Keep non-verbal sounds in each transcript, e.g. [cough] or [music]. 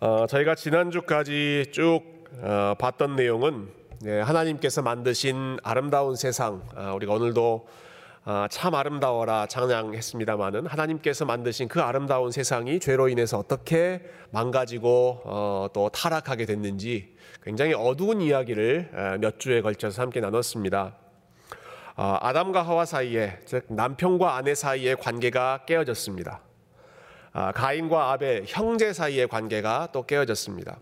어, 저희가 지난주까지 쭉 어, 봤던 내용은 예, 하나님께서 만드신 아름다운 세상, 아, 우리가 오늘도 아, 참 아름다워라 찬양했습니다마는 하나님께서 만드신 그 아름다운 세상이 죄로 인해서 어떻게 망가지고 어, 또 타락하게 됐는지 굉장히 어두운 이야기를 어, 몇 주에 걸쳐서 함께 나눴습니다. 어, 아담과 하와 사이에 즉 남편과 아내 사이의 관계가 깨어졌습니다. 아, 가인과 아벨 형제 사이의 관계가 또 깨어졌습니다.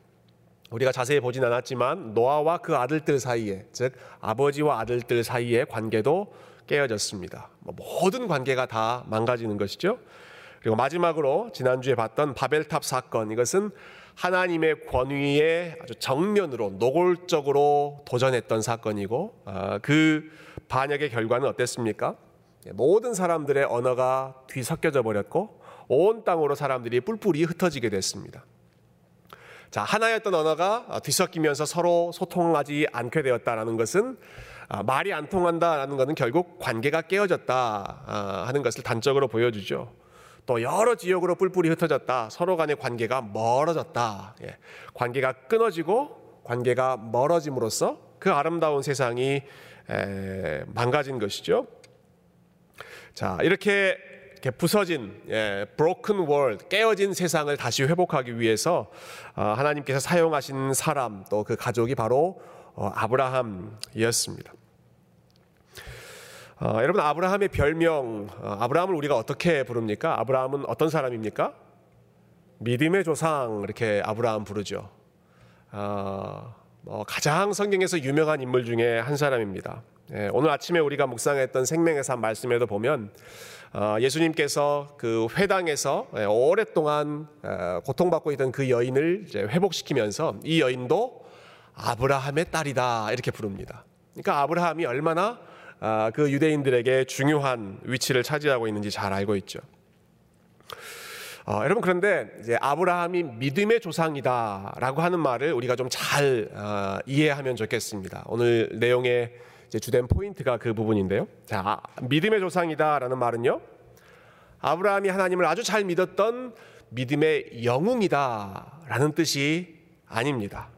우리가 자세히 보진 않았지만 노아와 그 아들들 사이에 즉 아버지와 아들들 사이의 관계도 깨어졌습니다. 뭐 모든 관계가 다 망가지는 것이죠. 그리고 마지막으로 지난주에 봤던 바벨탑 사건 이것은 하나님의 권위에 아주 정면으로 노골적으로 도전했던 사건이고 아, 그 반역의 결과는 어땠습니까? 예, 모든 사람들의 언어가 뒤섞여져 버렸고 온 땅으로 사람들이 뿔뿔이 흩어지게 됐습니다. 자, 하나였던 언어가 뒤섞이면서 서로 소통하지 않게 되었다라는 것은 아, 말이 안 통한다라는 것은 결국 관계가 깨어졌다 아, 하는 것을 단적으로 보여주죠. 또 여러 지역으로 뿔뿔이 흩어졌다. 서로 간의 관계가 멀어졌다. 예. 관계가 끊어지고 관계가 멀어짐으로써 그 아름다운 세상이 에, 망가진 것이죠. 자, 이렇게 부서진 예, broken world 깨어진 세상을 다시 회복하기 위해서 어, 하나님께서 사용하신 사람 또 그 가족이 바로 어, 아브라함이었습니다. 어, 여러분 아브라함의 별명 어, 아브라함을 우리가 어떻게 부릅니까? 아브라함은 어떤 사람입니까? 믿음의 조상 이렇게 아브라함 부르죠. 어, 뭐 가장 성경에서 유명한 인물 중에 한 사람입니다. 예, 오늘 아침에 우리가 묵상했던 생명의 삶 말씀에도 보면 어, 예수님께서 그 회당에서 예, 오랫동안 어, 고통받고 있던 그 여인을 회복시키면서 이 여인도 아브라함의 딸이다 이렇게 부릅니다. 그러니까 아브라함이 얼마나 아, 그 유대인들에게 중요한 위치를 차지하고 있는지 잘 알고 있죠. 어, 여러분 그런데 이제 아브라함이 믿음의 조상이다라고 하는 말을 우리가 좀잘 어, 이해하면 좋겠습니다. 오늘 내용의 주된 포인트가 그 부분인데요. 자, 아, 믿음의 조상이다라는 말은요. 아브라함이 하나님을 아주 잘 믿었던 믿음의 영웅이다라는 뜻이 아닙니다.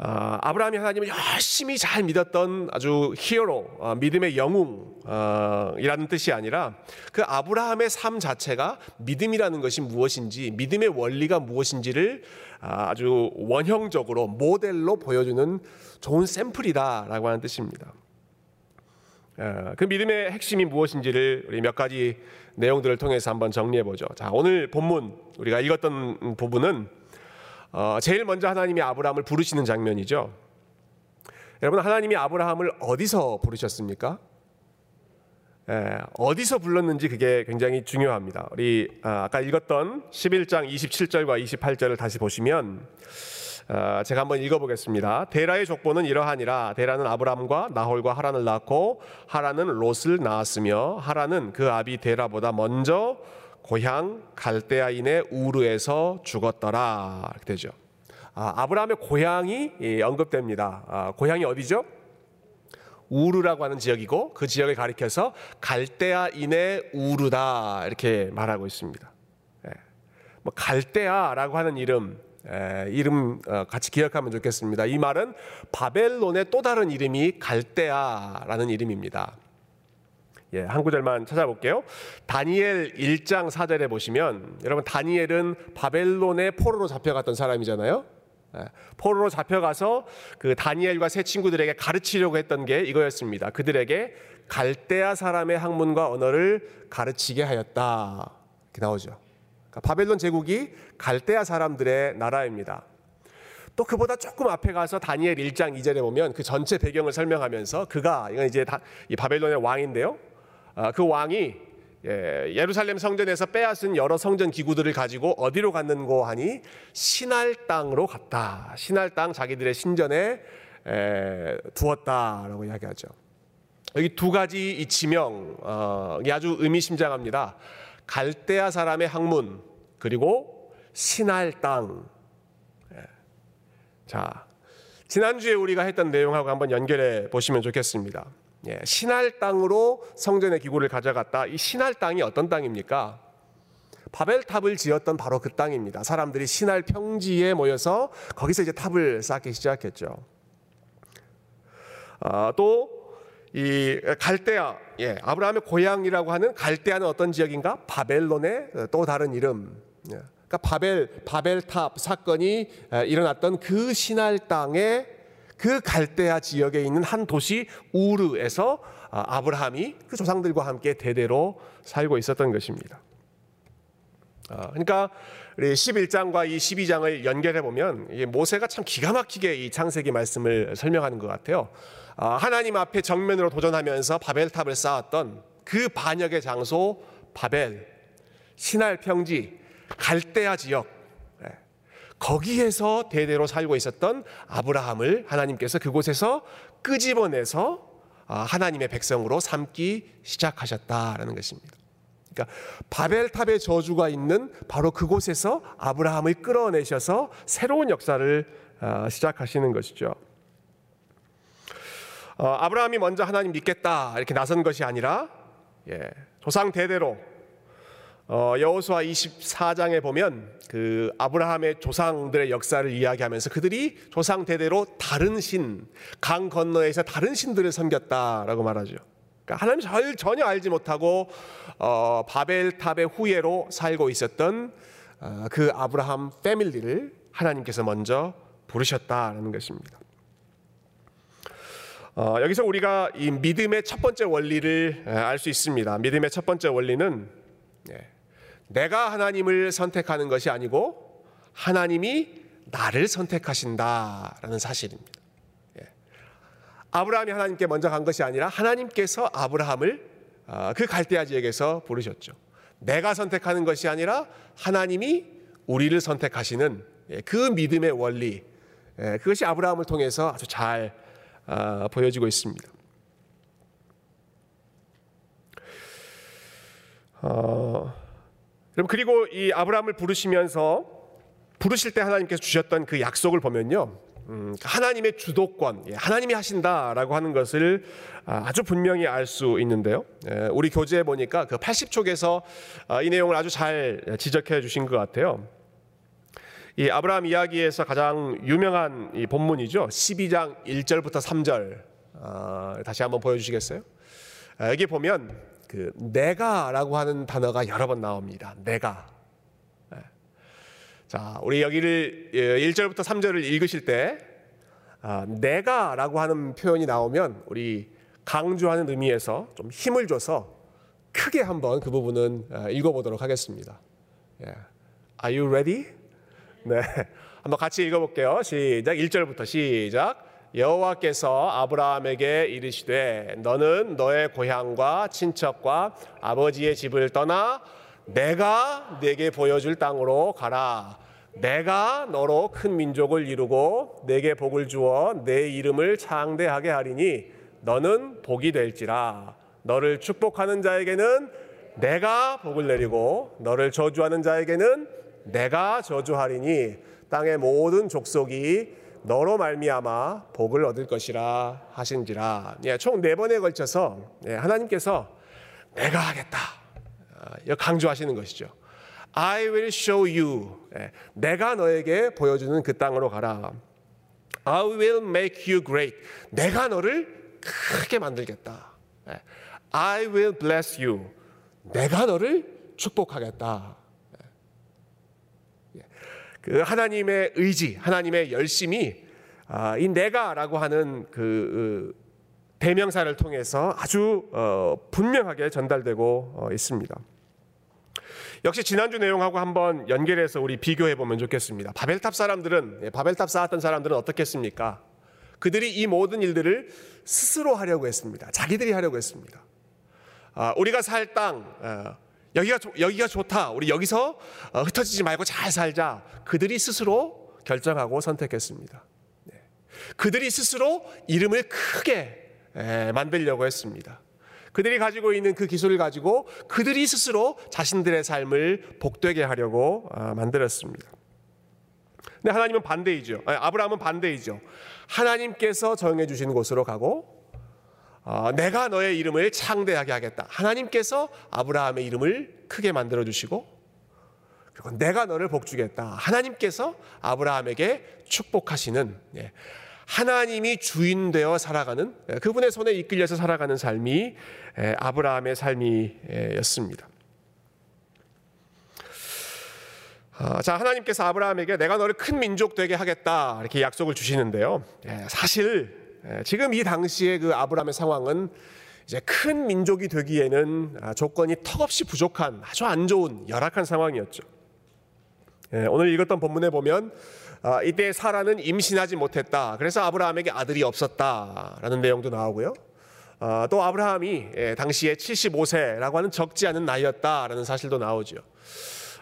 아, 아브라함이 하나님을 열심히 잘 믿었던 아주 히어로, 어, 믿음의 영웅이라는 뜻이 아니라 그 아브라함의 삶 자체가 믿음이라는 것이 무엇인지, 믿음의 원리가 무엇인지를 아, 아주 원형적으로 모델로 보여주는 좋은 샘플이다라고 하는 뜻입니다. 어, 그 믿음의 핵심이 무엇인지를 우리 몇 가지 내용들을 통해서 한번 정리해 보죠. 자, 오늘 본문 우리가 읽었던 부분은 어, 제일 먼저 하나님이 아브라함을 부르시는 장면이죠. 여러분 하나님이 아브라함을 어디서 부르셨습니까? 예, 어디서 불렀는지 그게 굉장히 중요합니다. 우리 아, 까 읽었던 11장 27절과 28절을 다시 보시면 어, 제가 한번 읽어보겠습니다. 데라의 족보는 이러하니라. 데라는 아브람과 나홀과 하란을 낳고 하란은 롯을 낳았으며 하란은 그 아비 데라보다 먼저 고향 갈대아인의 우르에서 죽었더라 이렇게 되죠. 아, 아브라함의 고향이 예, 언급됩니다. 아, 고향이 어디죠? 우르라고 하는 지역이고 그 지역을 가리켜서 갈대아인의 우르다 이렇게 말하고 있습니다. 예. 뭐 갈대아라고 하는 이름 에, 예, 이름 어, 같이 기억하면 좋겠습니다. 이 말은 바벨론의 또 다른 이름이 갈대아라는 이름입니다. 예, 한 구절만 찾아볼게요. 다니엘 1장 4절에 보시면 여러분 다니엘은 바벨론의 포로로 잡혀갔던 사람이잖아요. 예, 포로로 잡혀가서 그 다니엘과 세 친구들에게 가르치려고 했던 게 이거였습니다. 그들에게 갈대아 사람의 학문과 언어를 가르치게 하였다. 이렇게 나오죠. 그러니까 바벨론 제국이 갈대아 사람들의 나라입니다. 또 그보다 조금 앞에 가서 다니엘 1장 2절에 보면 그 전체 배경을 설명하면서 그가 이건 이제 다, 이 바벨론의 왕인데요. 아, 그 왕이 예, 예루살렘 성전에서 빼앗은 여러 성전 기구들을 가지고 어디로 갔는고 하니 신할 땅으로 갔다. 신할 땅 자기들의 신전에 두었다라고 이야기하죠. 여기 두 가지 이 지명 어, 아주 의미심장합니다. 갈대아 사람의 학문 그리고 신할 땅. 예. 자 지난주에 우리가 했던 내용하고 한번 연결해 보시면 좋겠습니다. 예, 신할 땅으로 성전의 기구를 가져갔다. 이 신할 땅이 어떤 땅입니까? 바벨탑을 지었던 바로 그 땅입니다. 사람들이 신할 평지에 모여서 거기서 이제 탑을 쌓기 시작했죠. 아, 또이 갈대아, 예, 아브라함의 고향이라고 하는 갈대아는 어떤 지역인가? 바벨론의 또 다른 이름. 예. 그러니까 바벨 바벨탑 사건이 일어났던 그 신할 땅에 그 갈대아 지역에 있는 한 도시 우르에서 아, 아브라함이 그 조상들과 함께 대대로 살고 있었던 것입니다. 아, 그러니까 우리 11장과 이 12장을 연결해 보면 모세가 참 기가 막히게 이 창세기 말씀을 설명하는 것 같아요. 아, 하나님 앞에 정면으로 도전하면서 바벨탑을 쌓았던 그 반역의 장소 바벨, 신할 평지, 갈대아 지역 예. 거기에서 대대로 살고 있었던 아브라함을 하나님께서 그곳에서 끄집어내서 아, 하나님의 백성으로 삼기 시작하셨다라는 것입니다. 그러니까 바벨탑의 저주가 있는 바로 그곳에서 아브라함을 끌어내셔서 새로운 역사를 아, 시작하시는 것이죠. 어, 아브라함이 먼저 하나님 믿겠다 이렇게 나선 것이 아니라 예, 조상 대대로 어, 여호수아 24장에 보면 그 아브라함의 조상들의 역사를 이야기하면서 그들이 조상 대대로 다른 신, 강 건너에서 다른 신들을 섬겼다라고 말하죠. 그러니까 하나님 전혀 알지 못하고 어, 바벨탑의 후예로 살고 있었던 어, 그 아브라함 패밀리를 하나님께서 먼저 부르셨다라는 것입니다. 어, 여기서 우리가 이 믿음의 첫 번째 원리를 알 수 있습니다. 믿음의 첫 번째 원리는 예, 내가 하나님을 선택하는 것이 아니고 하나님이 나를 선택하신다라는 사실입니다. 예. 아브라함이 하나님께 먼저 간 것이 아니라 하나님께서 아브라함을 아, 그 갈대아 지역에서 부르셨죠. 내가 선택하는 것이 아니라 하나님이 우리를 선택하시는 예, 그 믿음의 원리, 예, 그것이 아브라함을 통해서 아주 잘 아, 보여지고 있습니다. 어, 그리고 이 아브라함을 부르시면서 부르실 때 하나님께서 주셨던 그 약속을 보면요. 음, 하나님의 주도권, 예, 하나님이 하신다라고 하는 것을 아, 아주 분명히 알 수 있는데요. 예, 우리 교재에 보니까 그 80쪽에서 아, 이 내용을 아주 잘 지적해 주신 것 같아요. 이 아브라함 이야기에서 가장 유명한 이 본문이죠. 12장 1절부터 3절. 아, 다시 한번 보여주시겠어요? 여기 보면 그 내가라고 하는 단어가 여러 번 나옵니다. 내가. 예. 자, 우리 여기를 1절부터 예, 3절을 읽으실 때 아, 내가라고 하는 표현이 나오면 우리 강조하는 의미에서 좀 힘을 줘서 크게 한번 그 부분은 아, 읽어보도록 하겠습니다. 예. Are you ready? 네. 한번 같이 읽어볼게요. 시작. 1절부터 시작. 여호와께서 아브라함에게 이르시되 너는 너의 고향과 친척과 아버지의 집을 떠나 내가 내게 보여줄 땅으로 가라. 내가 너로 큰 민족을 이루고 내게 복을 주어 내 이름을 창대하게 하리니 너는 복이 될지라. 너를 축복하는 자에게는 내가 복을 내리고 너를 저주하는 자에게는 내가 저주하리니 땅의 모든 족속이 너로 말미암아 복을 얻을 것이라 하신지라. 예, 총 네 번에 걸쳐서 예, 하나님께서 내가 하겠다. 어, 강조하시는 것이죠. I will show you. 예, 내가 너에게 보여주는 그 땅으로 가라. I will make you great. 내가 너를 크게 만들겠다. 예, I will bless you. 내가 너를 축복하겠다. 그 하나님의 의지, 하나님의 열심이 아, 이 내가라고 하는 그, 그 대명사를 통해서 아주 어, 분명하게 전달되고 어, 있습니다. 역시 지난주 내용하고 한번 연결해서 우리 비교해 보면 좋겠습니다. 바벨탑 사람들은 예, 바벨탑 쌓았던 사람들은 어떻겠습니까? 그들이 이 모든 일들을 스스로 하려고 했습니다. 자기들이 하려고 했습니다. 아, 우리가 살 땅, 어, 여기가 여기가 좋다. 우리 여기서 어, 흩어지지 말고 잘 살자. 그들이 스스로 결정하고 선택했습니다. 네. 그들이 스스로 이름을 크게 만들려고 했습니다. 그들이 가지고 있는 그 기술을 가지고 그들이 스스로 자신들의 삶을 복되게 하려고 아, 만들었습니다. 근데 하나님은 반대이죠. 아브라함은 반대이죠. 하나님께서 정해 주신 곳으로 가고 어, 내가 너의 이름을 창대하게 하겠다. 하나님께서 아브라함의 이름을 크게 만들어 주시고 그리고 내가 너를 복주겠다. 하나님께서 아브라함에게 축복하시는 예, 하나님이 주인 되어 살아가는 예, 그분의 손에 이끌려서 살아가는 삶이 예, 아브라함의 삶이었습니다. 아, 자 하나님께서 아브라함에게 내가 너를 큰 민족 되게 하겠다 이렇게 약속을 주시는데요. 사실 지금 이 당시의 그 아브라함의 상황은 이제 큰 민족이 되기에는 아, 조건이 턱없이 부족한 아주 안 좋은 열악한 상황이었죠. 오늘 읽었던 본문에 보면 아, 이때 사라는 임신하지 못했다. 그래서 아브라함에게 아들이 없었다라는 내용도 나오고요. 아, 또 아브라함이 예, 당시에 75세라고 하는 적지 않은 나이였다라는 사실도 나오죠.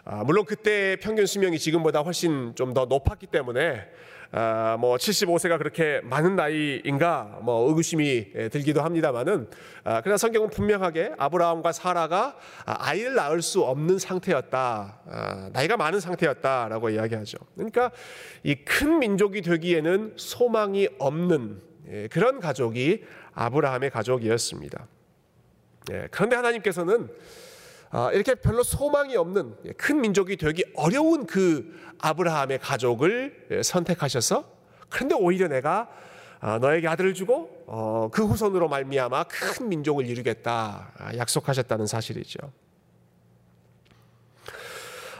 아, 물론 그때 평균 수명이 지금보다 훨씬 좀 더 높았기 때문에 아, 뭐 75세가 그렇게 많은 나이인가 뭐 의구심이 예, 들기도 합니다만은 아, 그러나 성경은 분명하게 아브라함과 사라가 아이를 낳을 수 없는 상태였다 아, 나이가 많은 상태였다라고 이야기하죠. 그러니까 이 큰 민족이 되기에는 소망이 없는 예, 그런 가족이 아브라함의 가족이었습니다. 예, 그런데 하나님께서는 아, 이렇게 별로 소망이 없는 큰 민족이 되기 어려운 그 아브라함의 가족을 선택하셔서 그런데 오히려 내가 아, 너에게 아들을 주고 어, 그 후손으로 말미암아 큰 민족을 이루겠다 아, 약속하셨다는 사실이죠.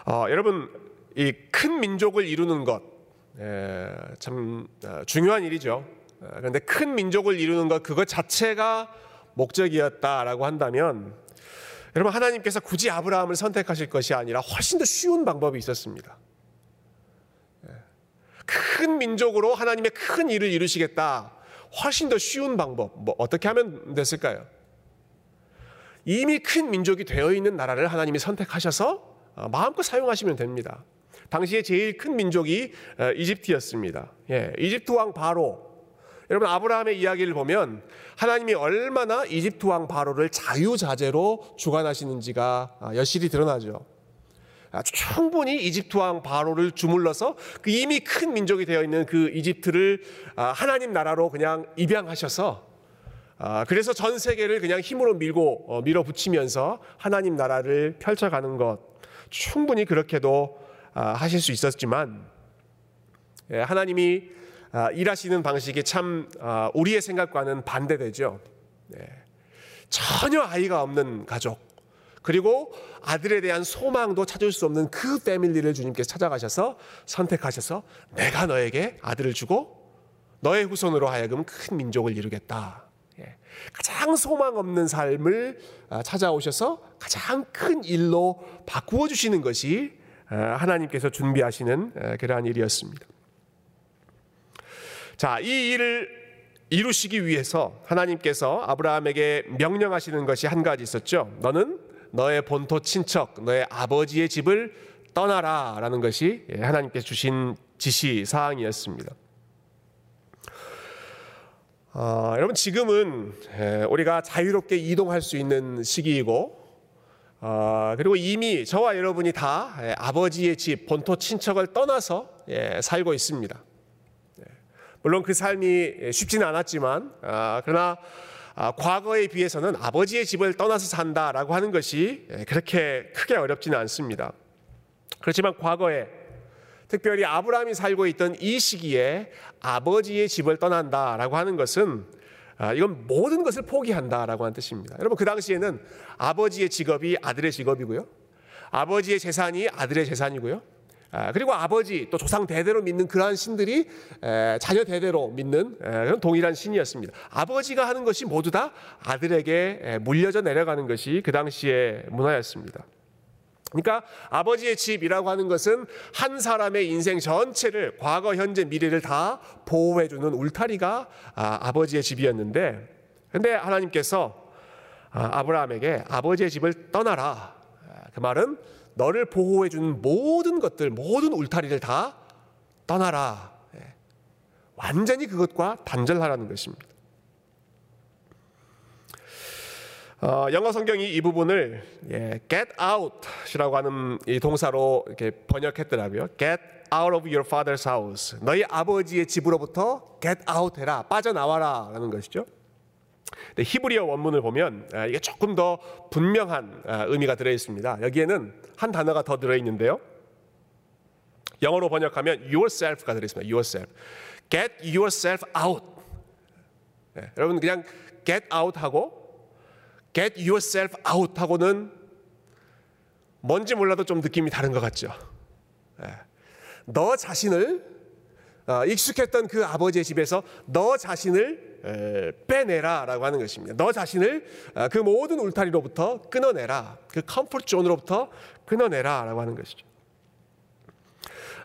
어, 여러분 이 큰 민족을 이루는 것참 중요한 일이죠. 그런데 큰 민족을 이루는 것 그것 자체가 목적이었다라고 한다면 여러분 하나님께서 굳이 아브라함을 선택하실 것이 아니라 훨씬 더 쉬운 방법이 있었습니다. 예. 큰 민족으로 하나님의 큰 일을 이루시겠다. 훨씬 더 쉬운 방법. 뭐 어떻게 하면 됐을까요? 이미 큰 민족이 되어 있는 나라를 하나님이 선택하셔서 어, 마음껏 사용하시면 됩니다. 당시에 제일 큰 민족이 어, 이집트였습니다. 예, 이집트 왕 바로 여러분 아브라함의 이야기를 보면 하나님이 얼마나 이집트 왕 바로를 자유자재로 주관하시는지가 아, 여실히 드러나죠. 아, 충분히 이집트 왕 바로를 주물러서 그 이미 큰 민족이 되어 있는 그 이집트를 아, 하나님 나라로 그냥 입양하셔서 그래서 전 세계를 그냥 힘으로 밀고 어, 밀어붙이면서 하나님 나라를 펼쳐가는 것 충분히 그렇게도 하실 수 있었지만 예, 하나님이 아, 일하시는 방식이 참 아, 우리의 생각과는 반대되죠. 네. 전혀 아이가 없는 가족 그리고 아들에 대한 소망도 찾을 수 없는 그 패밀리를 주님께서 찾아가셔서 선택하셔서 내가 너에게 아들을 주고 너의 후손으로 하여금 큰 민족을 이루겠다. 예. 가장 소망 없는 삶을 아, 찾아오셔서 가장 큰 일로 바꾸어 주시는 것이 하나님께서 준비하시는 그러한 일이었습니다. 자, 이 일을 이루시기 위해서 하나님께서 아브라함에게 명령하시는 것이 한 가지 있었죠. 너는 너의 본토 친척, 너의 아버지의 집을 떠나라 라는 것이 예, 하나님께서 주신 지시 사항이었습니다. 어, 여러분 지금은 예, 우리가 자유롭게 이동할 수 있는 시기이고 어, 그리고 이미 저와 여러분이 다 예, 아버지의 집 본토 친척을 떠나서 예, 살고 있습니다. 물론 그 삶이 쉽지는 않았지만 아, 그러나 아, 과거에 비해서는 아버지의 집을 떠나서 산다라고 하는 것이 예, 그렇게 크게 어렵지는 않습니다. 그렇지만 과거에 특별히 아브라함이 살고 있던 이 시기에 아버지의 집을 떠난다라고 하는 것은 아, 이건 모든 것을 포기한다라고 하는 뜻입니다. 여러분 그 당시에는 아버지의 직업이 아들의 직업이고요. 아버지의 재산이 아들의 재산이고요. 아, 그리고 아버지 또 조상 대대로 믿는 그러한 신들이 자녀 대대로 믿는 그런 동일한 신이었습니다. 아버지가 하는 것이 모두 다 아들에게 물려져 내려가는 것이 그 당시의 문화였습니다. 그러니까 아버지의 집이라고 하는 것은 한 사람의 인생 전체를 과거, 현재, 미래를 다 보호해주는 울타리가 아, 버지의 집이었는데, 근데 하나님께서 아, 아브라함에게 아버지의 집을 떠나라. 그 말은 너를 보호해 주는 모든 것들, 모든 울타리를 다 떠나라. 예. 완전히 그것과 단절하라는 것입니다. 어, 영어 성경이 이 부분을 예, get out이라고 하는 이 동사로 이렇게 번역했더라고요. get out of your father's house. 너희 아버지의 집으로부터 get out 해라. 빠져나와라라는 것이죠. 히브리어 원문을 보면 아, 이게 조금 더 분명한 아, 의미가 들어 있습니다. 여기에는 한 단어가 더 들어 있는데요. 영어로 번역하면 yourself가 들어 있습니다. yourself. get yourself out. 네, 여러분 그냥 get out 하고 get yourself out 하고는 뭔지 몰라도 좀 느낌이 다른 것 같죠. 네. 너 자신을 어, 익숙했던 그 아버지의 집에서 너 자신을 빼내라라고 하는 것입니다. 너 자신을 어, 그 모든 울타리로부터 끊어내라. 그 comfort zone으로부터 끊어내라라고 하는 것이죠.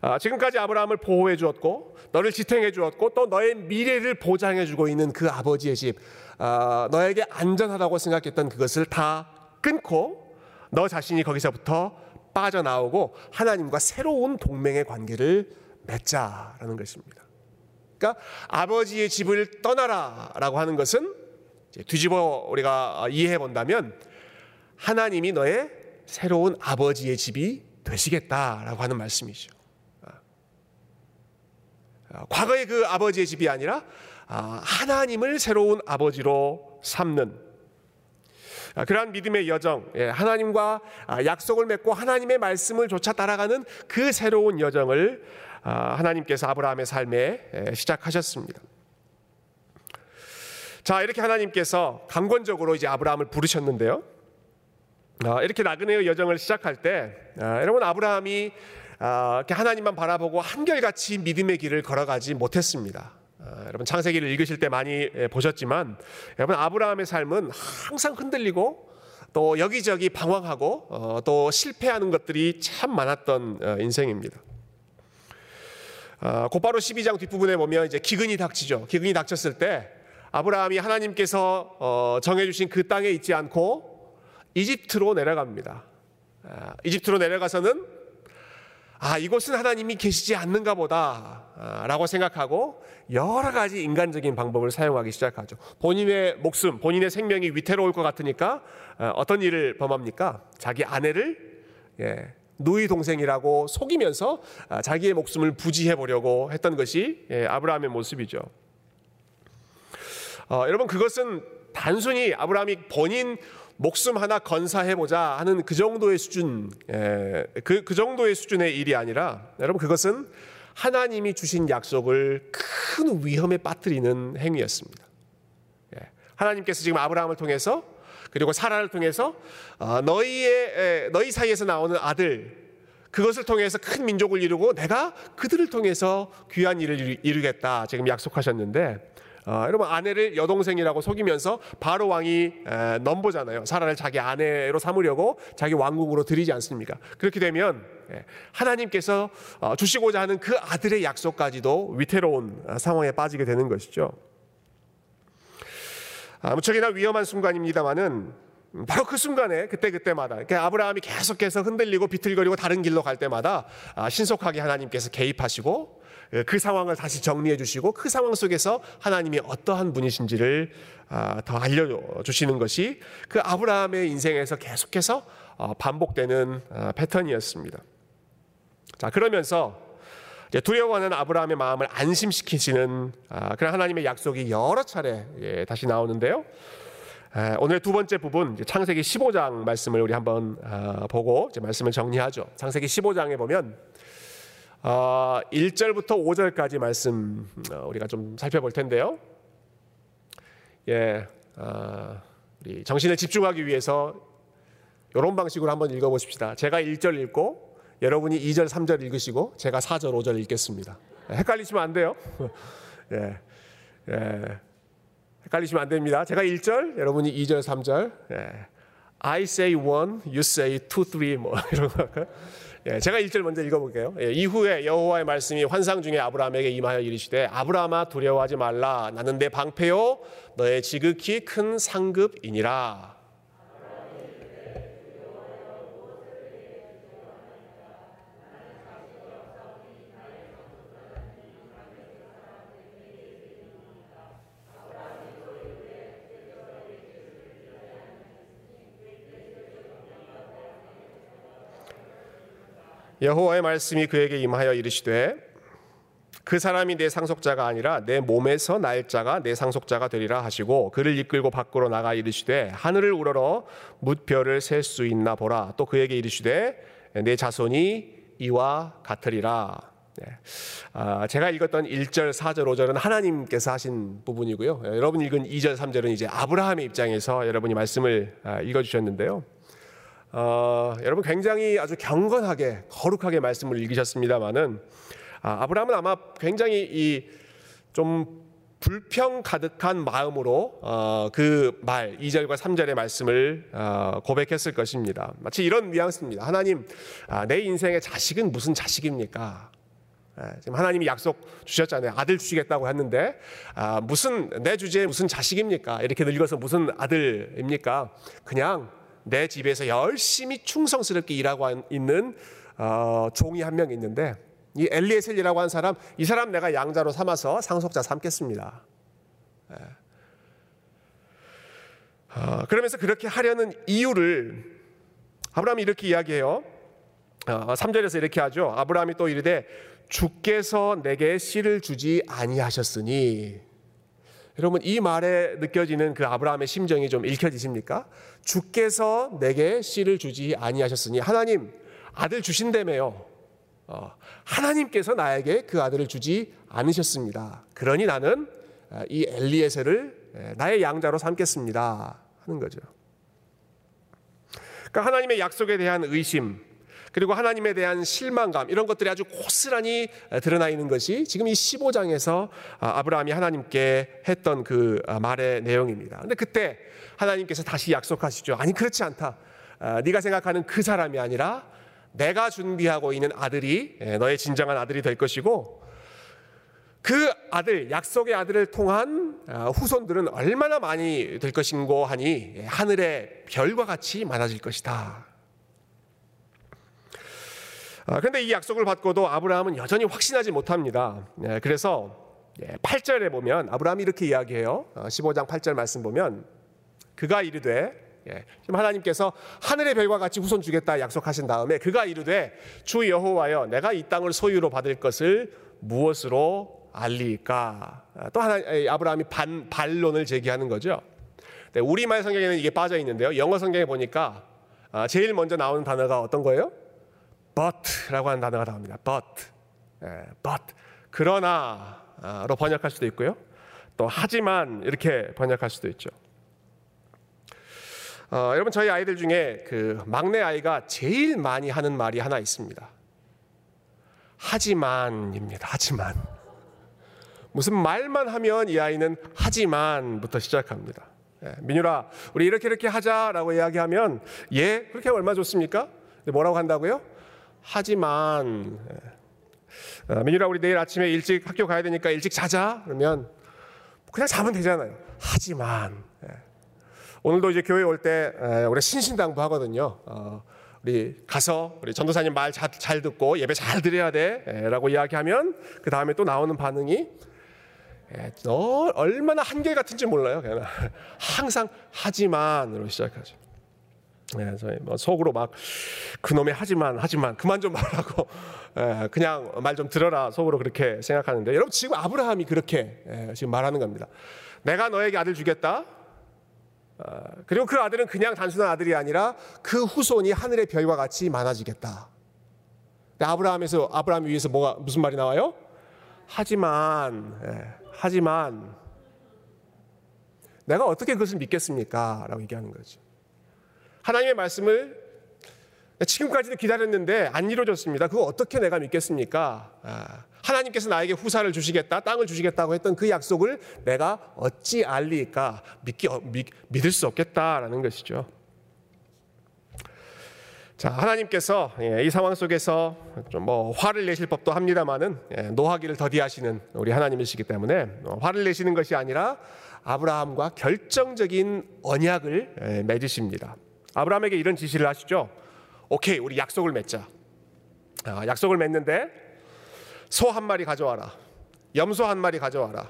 아, 지금까지 아브라함을 보호해 주었고 너를 지탱해 주었고 또 너의 미래를 보장해 주고 있는 그 아버지의 집 아, 너에게 안전하다고 생각했던 그것을 다 끊고 너 자신이 거기서부터 빠져나오고 하나님과 새로운 동맹의 관계를 맺자라는 것입니다. 그러니까 아버지의 집을 떠나라 라고 하는 것은 뒤집어 우리가 이해해 본다면 하나님이 너의 새로운 아버지의 집이 되시겠다라고 하는 말씀이죠. 아, 과거의 그 아버지의 집이 아니라 아, 하나님을 새로운 아버지로 삼는 아, 그러한 믿음의 여정, 예, 하나님과 약속을 맺고 하나님의 말씀을 조차 따라가는 그 새로운 여정을 하나님께서 아브라함의 삶에 예, 시작하셨습니다. 자, 이렇게 하나님께서 강권적으로 이제 아브라함을 부르셨는데요. 이렇게 나그네의 여정을 시작할 때, 여러분 아브라함이 아, 하나님만 바라보고 한결같이 믿음의 길을 걸어가지 못했습니다. 아, 여러분 창세기를 읽으실 때 많이 예, 보셨지만 여러분 아브라함의 삶은 항상 흔들리고 또 여기저기 방황하고 어, 또 실패하는 것들이 참 많았던 어, 인생입니다. 아, 곧바로 12장 뒷부분에 보면 이제 기근이 닥치죠. 기근이 닥쳤을 때 아브라함이 하나님께서 어, 정해주신 그 땅에 있지 않고 이집트로 내려갑니다. 이집트로 내려가서는 아, 이곳은 하나님이 계시지 않는가 보다 아, 라고 생각하고 여러 가지 인간적인 방법을 사용하기 시작하죠. 본인의 목숨, 본인의 생명이 위태로울 것 같으니까 어, 어떤 일을 범합니까? 자기 아내를 예, 누이 동생이라고 속이면서 아, 자기의 목숨을 부지해 보려고 했던 것이 예, 아브라함의 모습이죠. 어, 여러분 그것은 단순히 아브라함이 본인 목숨 하나 건사해보자 하는 그 정도의 수준, 그, 그 정도의 수준의 일이 아니라 여러분 그것은 하나님이 주신 약속을 큰 위험에 빠뜨리는 행위였습니다. 예. 하나님께서 지금 아브라함을 통해서 그리고 사라를 통해서 어, 너희의 너희 사이에서 나오는 아들 그것을 통해서 큰 민족을 이루고 내가 그들을 통해서 귀한 일을 이루겠다 지금 약속하셨는데 어, 여러분 아내를 여동생이라고 속이면서 바로 왕이 에, 넘보잖아요. 사라를 자기 아내로 삼으려고 자기 왕국으로 들이지 않습니까? 그렇게 되면 예, 하나님께서 어, 주시고자 하는 그 아들의 약속까지도 위태로운 어, 상황에 빠지게 되는 것이죠. 아, 무척이나 위험한 순간입니다만은 바로 그 순간에 그때 그때마다 그러니까 아브라함이 계속해서 흔들리고 비틀거리고 다른 길로 갈 때마다 아, 신속하게 하나님께서 개입하시고 예, 그 상황을 다시 정리해 주시고 그 상황 속에서 하나님이 어떠한 분이신지를 아, 더 알려주시는 것이 그 아브라함의 인생에서 계속해서 어, 반복되는 아, 패턴이었습니다. 자 그러면서 두려워하는 아브라함의 마음을 안심시키시는 아, 그런 하나님의 약속이 여러 차례 예, 다시 나오는데요. 오늘 두 번째 부분 창세기 15장 말씀을 우리 한번 보고 말씀을 정리하죠. 창세기 15장에 보면 어, 1절부터 5절까지 말씀 어, 우리가 좀 살펴볼 텐데요. 예, 어, 우리 정신을 집중하기 위해서 이런 방식으로 한번 읽어보십시다. 제가 1절 읽고 여러분이 2절, 3절 읽으시고 제가 4절, 5절 읽겠습니다. 헷갈리시면 안 돼요. [laughs] 예, 예, 헷갈리시면 안 됩니다. 제가 1절, 여러분이 2절, 3절. 예. I say one, you say two, three 뭐 [laughs] 이런 거 할까요? 예, 제가 1절 먼저 읽어볼게요. 예, 이후에 여호와의 말씀이 환상 중에 아브라함에게 임하여 이르시되 아브라함아 두려워하지 말라 나는 내 방패요 너의 지극히 큰 상급이니라. 여호와의 말씀이 그에게 임하여 이르시되 그 사람이 내 상속자가 아니라 내 몸에서 날 자가 내 상속자가 되리라 하시고 그를 이끌고 밖으로 나가 이르시되 하늘을 우러러 뭇별을 셀 수 있나 보라 또 그에게 이르시되 내 자손이 이와 같으리라. 네. 아, 제가 읽었던 1절, 4절, 5절은 하나님께서 하신 부분이고요. 예, 여러분 읽은 2절, 3절은 이제 아브라함의 입장에서 여러분이 말씀을 아, 읽어주셨는데요. 어, 여러분 굉장히 아주 경건하게 거룩하게 말씀을 읽으셨습니다만은 아, 아브라함은 아마 굉장히 이 좀 불평 가득한 마음으로 어, 그말 2절과 3절의 말씀을 어, 고백했을 것입니다. 마치 이런 뉘앙스입니다. 하나님, 아, 내 인생의 자식은 무슨 자식입니까? 예, 지금 하나님이 약속 주셨잖아요. 아들 주시겠다고 했는데 아, 무슨 내 주제에 무슨 자식입니까? 이렇게 늙어서 무슨 아들입니까? 그냥 내 집에서 열심히 충성스럽게 일하고 있는 어, 종이 한 명 있는데 이 엘리에셀이라고 한 사람 이 사람 내가 양자로 삼아서 상속자 삼겠습니다. 예. 어, 그러면서 그렇게 하려는 이유를 아브라함이 이렇게 이야기해요. 어, 3절에서 이렇게 하죠. 아브라함이 또 이르되 주께서 내게 씨를 주지 아니하셨으니 여러분 이 말에 느껴지는 그 아브라함의 심정이 좀 읽혀지십니까? 주께서 내게 씨를 주지 아니하셨으니 하나님 아들 주신다며요. 어, 하나님께서 나에게 그 아들을 주지 않으셨습니다. 그러니 나는 어, 이 엘리에셀을 나의 양자로 삼겠습니다. 하는 거죠. 그러니까 하나님의 약속에 대한 의심, 그리고 하나님에 대한 실망감 이런 것들이 아주 고스란히 드러나 있는 것이 지금 이 15장에서 아, 아브라함이 하나님께 했던 그 아, 말의 내용입니다. 근데 그때 하나님께서 다시 약속하시죠. 아니 그렇지 않다. 아, 네가 생각하는 그 사람이 아니라 내가 준비하고 있는 아들이 너의 진정한 아들이 될 것이고 그 아들 약속의 아들을 통한 후손들은 얼마나 많이 될 것인고 하니 하늘의 별과 같이 많아질 것이다. 아, 그런데 이 약속을 받고도 아브라함은 여전히 확신하지 못합니다. 예, 그래서 8절에 예, 보면 아브라함이 이렇게 이야기해요. 15장 어, 8절 말씀 보면 그가 이르되 예, 지금 하나님께서 하늘의 별과 같이 후손 주겠다 약속하신 다음에 그가 이르되 주 여호와여 내가 이 땅을 소유로 받을 것을 무엇으로 알리까? 아, 또 하나 아브라함이 반, 반론을 제기하는 거죠. 네, 우리말 성경에는 이게 빠져 있는데요. 영어 성경에 보니까 아, 제일 먼저 나오는 단어가 어떤 거예요? But라고 하는 단어가 나옵니다. but, 예, but 그러나로 번역할 수도 있고요. 또 하지만 이렇게 번역할 수도 있죠. 어, 여러분 저희 아이들 중에 그 막내 아이가 제일 많이 하는 말이 하나 있습니다. 하지만입니다. 하지만 무슨 말만 하면 이 아이는 하지만부터 시작합니다. 예, 민유라, 우리 이렇게 이렇게 하자라고 이야기하면 예, 그렇게 얼마 좋습니까? 뭐라고 한다고요? 하지만 어, 민유라 우리 내일 아침에 일찍 학교 가야 되니까 일찍 자자 그러면 그냥 자면 되잖아요. 하지만 예. 오늘도 이제 교회 올 때 우리 신신당부 하거든요. 어, 우리 가서 우리 전도사님 말 잘 듣고 예배 잘 드려야 돼라고 이야기하면 그 다음에 또 나오는 반응이 너 얼마나 한결 같은지 몰라요. 그냥 항상 하지만으로 시작하죠. 네, 저희 뭐 속으로 막 그놈의 하지만 하지만 그만 좀 말하고 [laughs] 예, 그냥 말 좀 들어라 속으로 그렇게 생각하는데 여러분 지금 아브라함이 그렇게 예, 지금 말하는 겁니다. 내가 너에게 아들 주겠다. 어, 그리고 그 아들은 그냥 단순한 아들이 아니라 그 후손이 하늘의 별과 같이 많아지겠다. 아브라함에서 아브라함 위에서 뭐가 무슨 말이 나와요? 하지만 예, 하지만 내가 어떻게 그것을 믿겠습니까? 라고 얘기하는 거죠. 하나님의 말씀을 지금까지도 기다렸는데 안 이루어졌습니다. 그거 어떻게 내가 믿겠습니까? 아, 하나님께서 나에게 후사를 주시겠다, 땅을 주시겠다고 했던 그 약속을 내가 어찌 알리까 믿기 어, 믿, 믿을 수 없겠다라는 것이죠. 자, 하나님께서 예, 이 상황 속에서 좀 뭐 화를 내실 법도 합니다만은 예, 노하기를 더디하시는 우리 하나님이시기 때문에 어, 화를 내시는 것이 아니라 아브라함과 결정적인 언약을 예, 맺으십니다. 아브라함에게 이런 지시를 하시죠. 오케이, 우리 약속을 맺자. 아, 약속을 맺는데 소 한 마리 가져와라. 염소 한 마리 가져와라.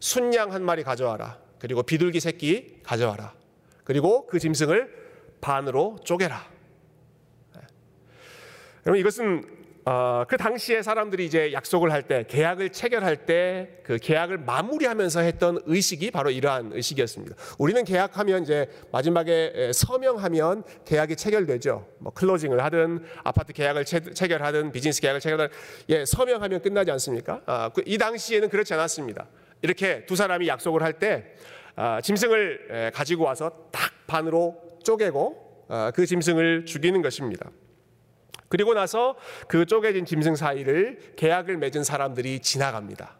순양 한 마리 가져와라. 그리고 비둘기 새끼 가져와라. 그리고 그 짐승을 반으로 쪼개라. 네. 여러분 이것은 어, 그 당시에 사람들이 이제 약속을 할 때, 계약을 체결할 때 그 계약을 마무리하면서 했던 의식이 바로 이러한 의식이었습니다. 우리는 계약하면 이제 마지막에 서명하면 계약이 체결되죠. 뭐 클로징을 하든 아파트 계약을 체, 결하든 비즈니스 계약을 체결하든 예, 서명하면 끝나지 않습니까? 아, 그이 당시에는 그렇지 않았습니다. 이렇게 두 사람이 약속을 할 때 아, 짐승을 가지고 와서 딱 반으로 쪼개고 아, 그 짐승을 죽이는 것입니다. 그리고 나서 그 쪼개진 짐승 사이를 계약을 맺은 사람들이 지나갑니다.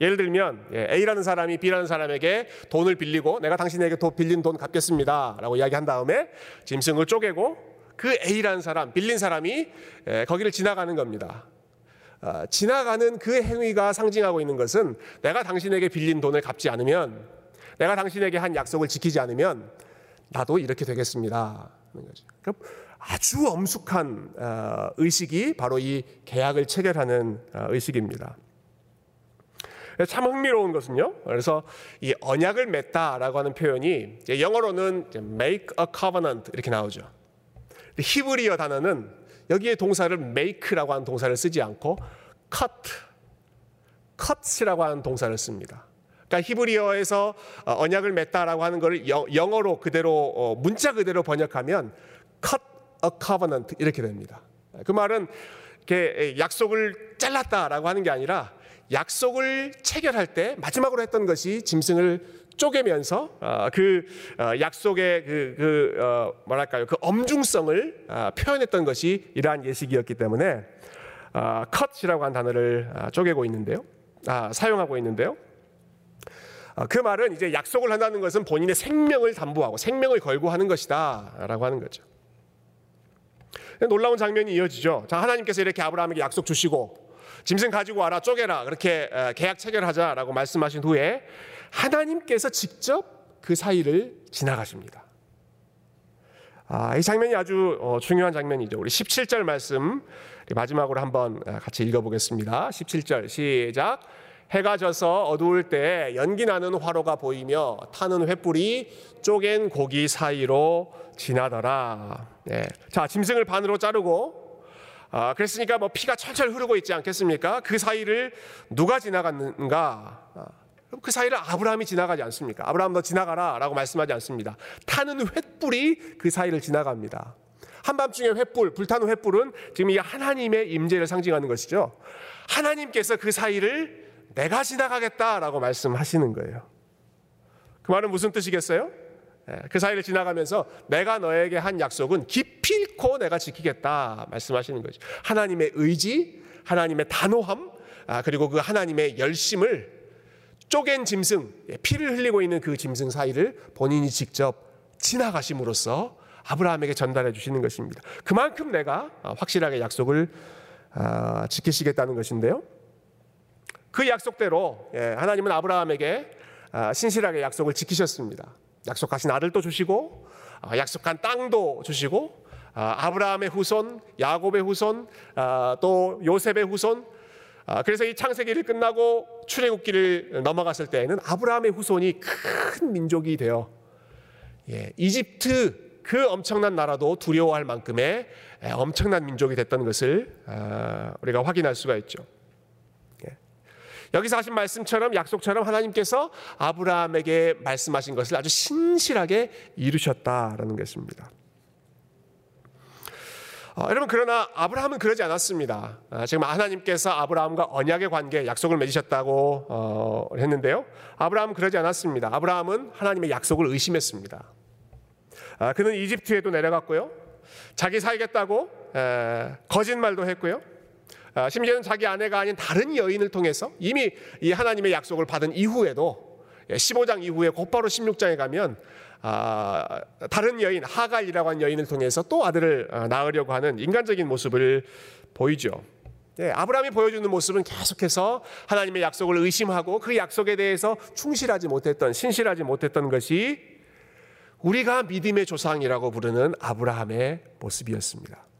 예를 들면 예, A라는 사람이 B라는 사람에게 돈을 빌리고 내가 당신에게 돈 빌린 돈 갚겠습니다라고 이야기한 다음에 짐승을 쪼개고 그 A라는 사람 빌린 사람이 예, 거기를 지나가는 겁니다. 아, 지나가는 그 행위가 상징하고 있는 것은 내가 당신에게 빌린 돈을 갚지 않으면 내가 당신에게 한 약속을 지키지 않으면 나도 이렇게 되겠습니다. 아주 엄숙한 어, 의식이 바로 이 계약을 체결하는 어, 의식입니다. 참 흥미로운 것은요. 그래서 이 언약을 맺다라고 하는 표현이 영어로는 make a covenant 이렇게 나오죠. 히브리어 단어는 여기에 동사를 make라고 하는 동사를 쓰지 않고 cut, cut이라고 하는 동사를 씁니다. 그러니까 히브리어에서 어, 언약을 맺다라고 하는 것을 영어로 그대로 문자 그대로 번역하면 cut a covenant 이렇게 됩니다. 그 말은 이렇게 약속을 잘랐다라고 하는 게 아니라 약속을 체결할 때 마지막으로 했던 것이 짐승을 쪼개면서 어, 그 어, 약속의 그, 그 어, 뭐랄까요 그 엄중성을 표현했던 것이 이러한 예식이었기 때문에 컷이라고 한 단어를 쪼개고 있는데요, 아, 사용하고 있는데요. 그 말은 이제 약속을 한다는 것은 본인의 생명을 담보하고 생명을 걸고 하는 것이다라고 하는 거죠. 놀라운 장면이 이어지죠. 자, 하나님께서 이렇게 아브라함에게 약속 주시고 짐승 가지고 와라 쪼개라 그렇게 계약 체결하자라고 말씀하신 후에 하나님께서 직접 그 사이를 지나가십니다. 아, 이 장면이 아주 어, 중요한 장면이죠. 우리 17절 말씀 마지막으로 한번 같이 읽어보겠습니다. 17절 시작. 해가 져서 어두울 때 연기 나는 화로가 보이며 타는 횃불이 쪼갠 고기 사이로 지나더라. 네. 자, 짐승을 반으로 자르고 아, 그랬으니까 뭐 피가 철철 흐르고 있지 않겠습니까? 그 사이를 누가 지나갔는가? 아, 그 사이를 아브라함이 지나가지 않습니까? 아브라함 너 지나가라 라고 말씀하지 않습니다. 타는 횃불이 그 사이를 지나갑니다. 한밤중에 횃불, 불타는 횃불은 지금 이 하나님의 임재를 상징하는 것이죠. 하나님께서 그 사이를 내가 지나가겠다라고 말씀하시는 거예요. 그 말은 무슨 뜻이겠어요? 예, 그 사이를 지나가면서 내가 너에게 한 약속은 기필코 내가 지키겠다 말씀하시는 거죠. 하나님의 의지, 하나님의 단호함, 아, 그리고 그 하나님의 열심을 쪼갠 짐승, 예, 피를 흘리고 있는 그 짐승 사이를 본인이 직접 지나가심으로써 아브라함에게 전달해 주시는 것입니다. 그만큼 내가 아, 확실하게 약속을 아, 지키시겠다는 것인데요. 그 약속대로 예, 하나님은 아브라함에게 아, 신실하게 약속을 지키셨습니다. 약속하신 아들도 주시고 약속한 땅도 주시고 아브라함의 후손, 야곱의 후손, 또 요셉의 후손 아, 그래서 이 창세기를 끝나고 출애굽기를 넘어갔을 때에는 아브라함의 후손이 큰 민족이 되어 예, 이집트 그 엄청난 나라도 두려워할 만큼의 예, 엄청난 민족이 됐던 것을 아, 우리가 확인할 수가 있죠. 예. 여기서 하신 말씀처럼 약속처럼 하나님께서 아브라함에게 말씀하신 것을 아주 신실하게 이루셨다라는 것입니다. 어, 여러분 그러나 아브라함은 그러지 않았습니다. 아, 지금 하나님께서 아브라함과 언약의 관계, 약속을 맺으셨다고 어, 했는데요. 아브라함은 그러지 않았습니다. 아브라함은 하나님의 약속을 의심했습니다. 아, 그는 이집트에도 내려갔고요. 자기 살겠다고 에, 거짓말도 했고요. 아, 심지어는 자기 아내가 아닌 다른 여인을 통해서 이미 이 하나님의 약속을 받은 이후에도 15장 예, 이후에 곧바로 16장에 가면 아, 다른 여인 하갈이라고 하는 여인을 통해서 또 아들을 아, 낳으려고 하는 인간적인 모습을 보이죠. 예, 아브라함이 보여주는 모습은 계속해서 하나님의 약속을 의심하고 그 약속에 대해서 충실하지 못했던 신실하지 못했던 것이 우리가 믿음의 조상이라고 부르는 아브라함의 모습이었습니다.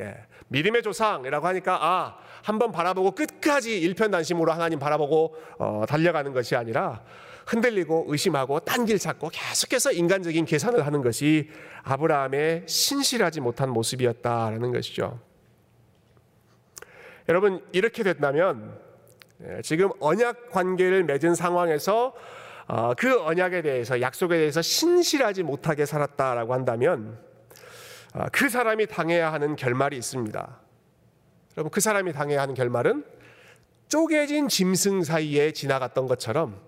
예, 믿음의 조상이라고 하니까 아 한번 바라보고 끝까지 일편단심으로 하나님 바라보고 어, 달려가는 것이 아니라 흔들리고 의심하고 딴 길 찾고 계속해서 인간적인 계산을 하는 것이 아브라함의 신실하지 못한 모습이었다라는 것이죠. 여러분 이렇게 된다면 예, 지금 언약 관계를 맺은 상황에서 어, 그 언약에 대해서 약속에 대해서 신실하지 못하게 살았다라고 한다면 어, 그 사람이 당해야 하는 결말이 있습니다. 여러분 그 사람이 당해야 하는 결말은 쪼개진 짐승 사이에 지나갔던 것처럼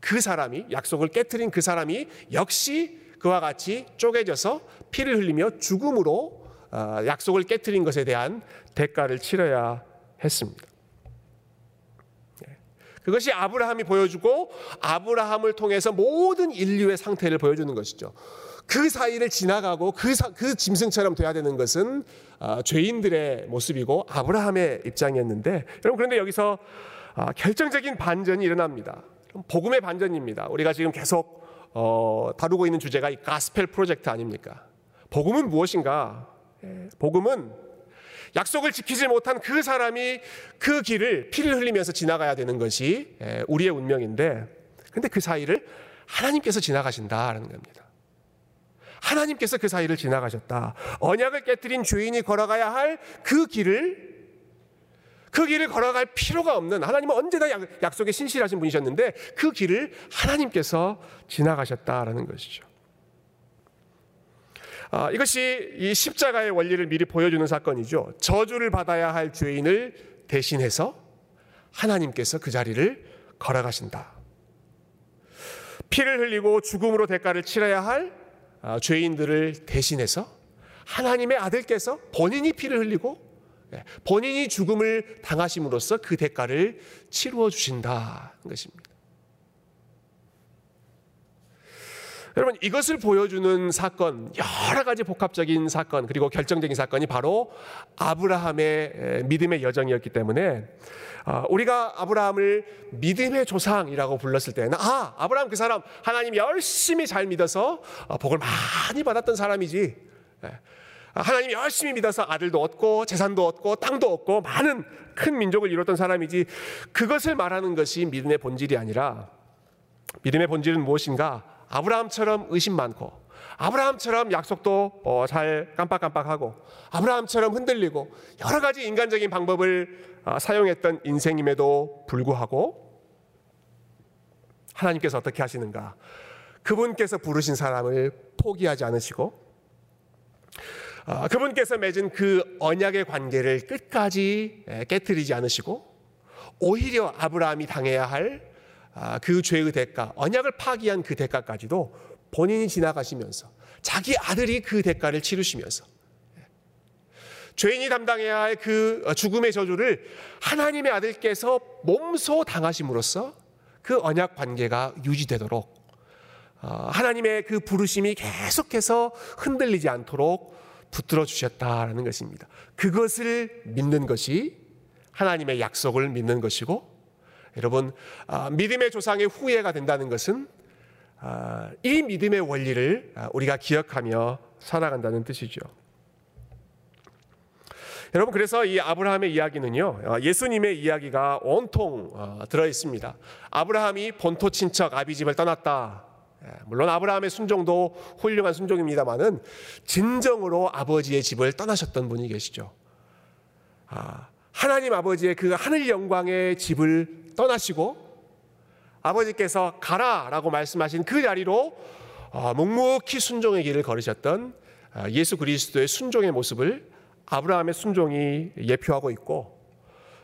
그 사람이 약속을 깨뜨린 그 사람이 역시 그와 같이 쪼개져서 피를 흘리며 죽음으로 어, 약속을 깨뜨린 것에 대한 대가를 치러야 했습니다. 예. 그것이 아브라함이 보여주고 아브라함을 통해서 모든 인류의 상태를 보여주는 것이죠. 그 사이를 지나가고 그, 사, 그 짐승처럼 돼야 되는 것은 어, 죄인들의 모습이고 아브라함의 입장이었는데 여러분 그런데 여기서 어, 결정적인 반전이 일어납니다. 복음의 반전입니다. 우리가 지금 계속 어, 다루고 있는 주제가 이 가스펠 프로젝트 아닙니까? 복음은 무엇인가? 예, 복음은 약속을 지키지 못한 그 사람이 그 길을 피를 흘리면서 지나가야 되는 것이 예, 우리의 운명인데, 근데 그 사이를 하나님께서 지나가신다라는 겁니다. 하나님께서 그 사이를 지나가셨다. 언약을 깨뜨린 죄인이 걸어가야 할 그 길을 그 길을 걸어갈 필요가 없는 하나님은 언제나 약속에 신실하신 분이셨는데 그 길을 하나님께서 지나가셨다라는 것이죠. 아, 이것이 이 십자가의 원리를 미리 보여주는 사건이죠. 저주를 받아야 할 죄인을 대신해서 하나님께서 그 자리를 걸어가신다. 피를 흘리고 죽음으로 대가를 치러야 할 아, 죄인들을 대신해서 하나님의 아들께서 본인이 피를 흘리고 예, 본인이 죽음을 당하심으로써 그 대가를 치루어 주신다는 것입니다. 여러분 이것을 보여주는 사건 여러 가지 복합적인 사건 그리고 결정적인 사건이 바로 아브라함의 믿음의 여정이었기 때문에 아, 우리가 아브라함을 믿음의 조상이라고 불렀을 때는 아 아브라함 그 사람 하나님 열심히 잘 믿어서 아, 복을 많이 받았던 사람이지. 예, 하나님 열심히 믿어서 아들도 얻고 재산도 얻고 땅도 얻고 많은 큰 민족을 이뤘던 사람이지. 그것을 말하는 것이 믿음의 본질이 아니라 믿음의 본질은 무엇인가? 아브라함처럼 의심 많고 아브라함처럼 약속도 어, 잘 깜빡깜빡하고 아브라함처럼 흔들리고 여러 가지 인간적인 방법을 어, 사용했던 인생임에도 불구하고 하나님께서 어떻게 하시는가? 그분께서 부르신 사람을 포기하지 않으시고 아, 그분께서 맺은 그 언약의 관계를 끝까지 깨뜨리지 않으시고 오히려 아브라함이 당해야 할 그 아, 죄의 대가, 언약을 파기한 그 대가까지도 본인이 지나가시면서 자기 아들이 그 대가를 치르시면서 죄인이 담당해야 할 그 죽음의 저주를 하나님의 아들께서 몸소 당하심으로써 그 언약 관계가 유지되도록 아, 하나님의 그 부르심이 계속해서 흔들리지 않도록 붙들어 주셨다라는 것입니다. 그것을 믿는 것이 하나님의 약속을 믿는 것이고 여러분 아, 믿음의 조상의 후예가 된다는 것은 아, 이 믿음의 원리를 아, 우리가 기억하며 살아간다는 뜻이죠. 여러분 그래서 이 아브라함의 이야기는요 예수님의 이야기가 온통 들어 있습니다. 아브라함이 본토 친척 아비집을 떠났다. 예, 물론 아브라함의 순종도 훌륭한 순종입니다만은 진정으로 아버지의 집을 떠나셨던 분이 계시죠. 아, 하나님 아버지의 그 하늘 영광의 집을 떠나시고 아버지께서 가라 라고 말씀하신 그 자리로 어, 묵묵히 순종의 길을 걸으셨던 아, 예수 그리스도의 순종의 모습을 아브라함의 순종이 예표하고 있고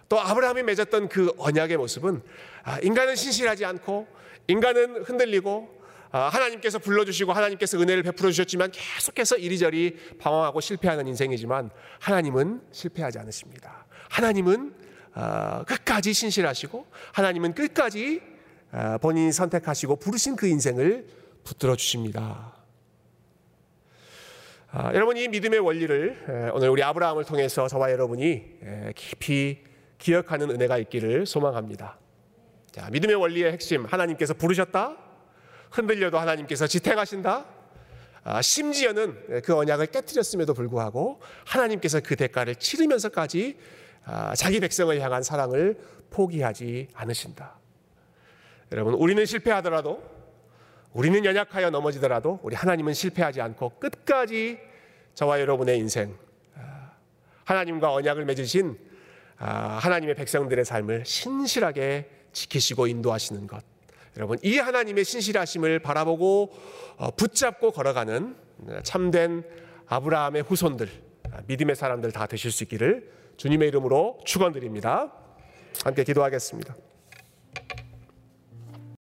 또 아브라함이 맺었던 그 언약의 모습은 아, 인간은 신실하지 않고 인간은 흔들리고 아, 하나님께서 불러주시고 하나님께서 은혜를 베풀어 주셨지만 계속해서 이리저리 방황하고 실패하는 인생이지만 하나님은 실패하지 않으십니다. 하나님은 아, 끝까지 신실하시고 하나님은 끝까지 아, 본인이 선택하시고 부르신 그 인생을 붙들어 주십니다. 여러분 이 믿음의 원리를 오늘 우리 아브라함을 통해서 저와 여러분이 깊이 기억하는 은혜가 있기를 소망합니다. 자, 믿음의 원리의 핵심 하나님께서 부르셨다. 흔들려도 하나님께서 지탱하신다. 아, 심지어는 그 언약을 깨뜨렸음에도 불구하고 하나님께서 그 대가를 치르면서까지 아, 아, 자기 백성을 향한 사랑을 포기하지 않으신다. 여러분, 우리는 실패하더라도, 우리는 연약하여 넘어지더라도, 우리 하나님은 실패하지 않고 끝까지 저와 여러분의 인생, 아, 하나님과 언약을 맺으신 아, 하나님의 백성들의 삶을 신실하게 지키시고 인도하시는 것. 여러분, 이 하나님의 신실하심을 바라보고 어, 붙잡고 걸어가는 참된 아브라함의 후손들, 믿음의 사람들 다 되실 수 있기를 주님의 이름으로 축원드립니다. 함께 기도하겠습니다.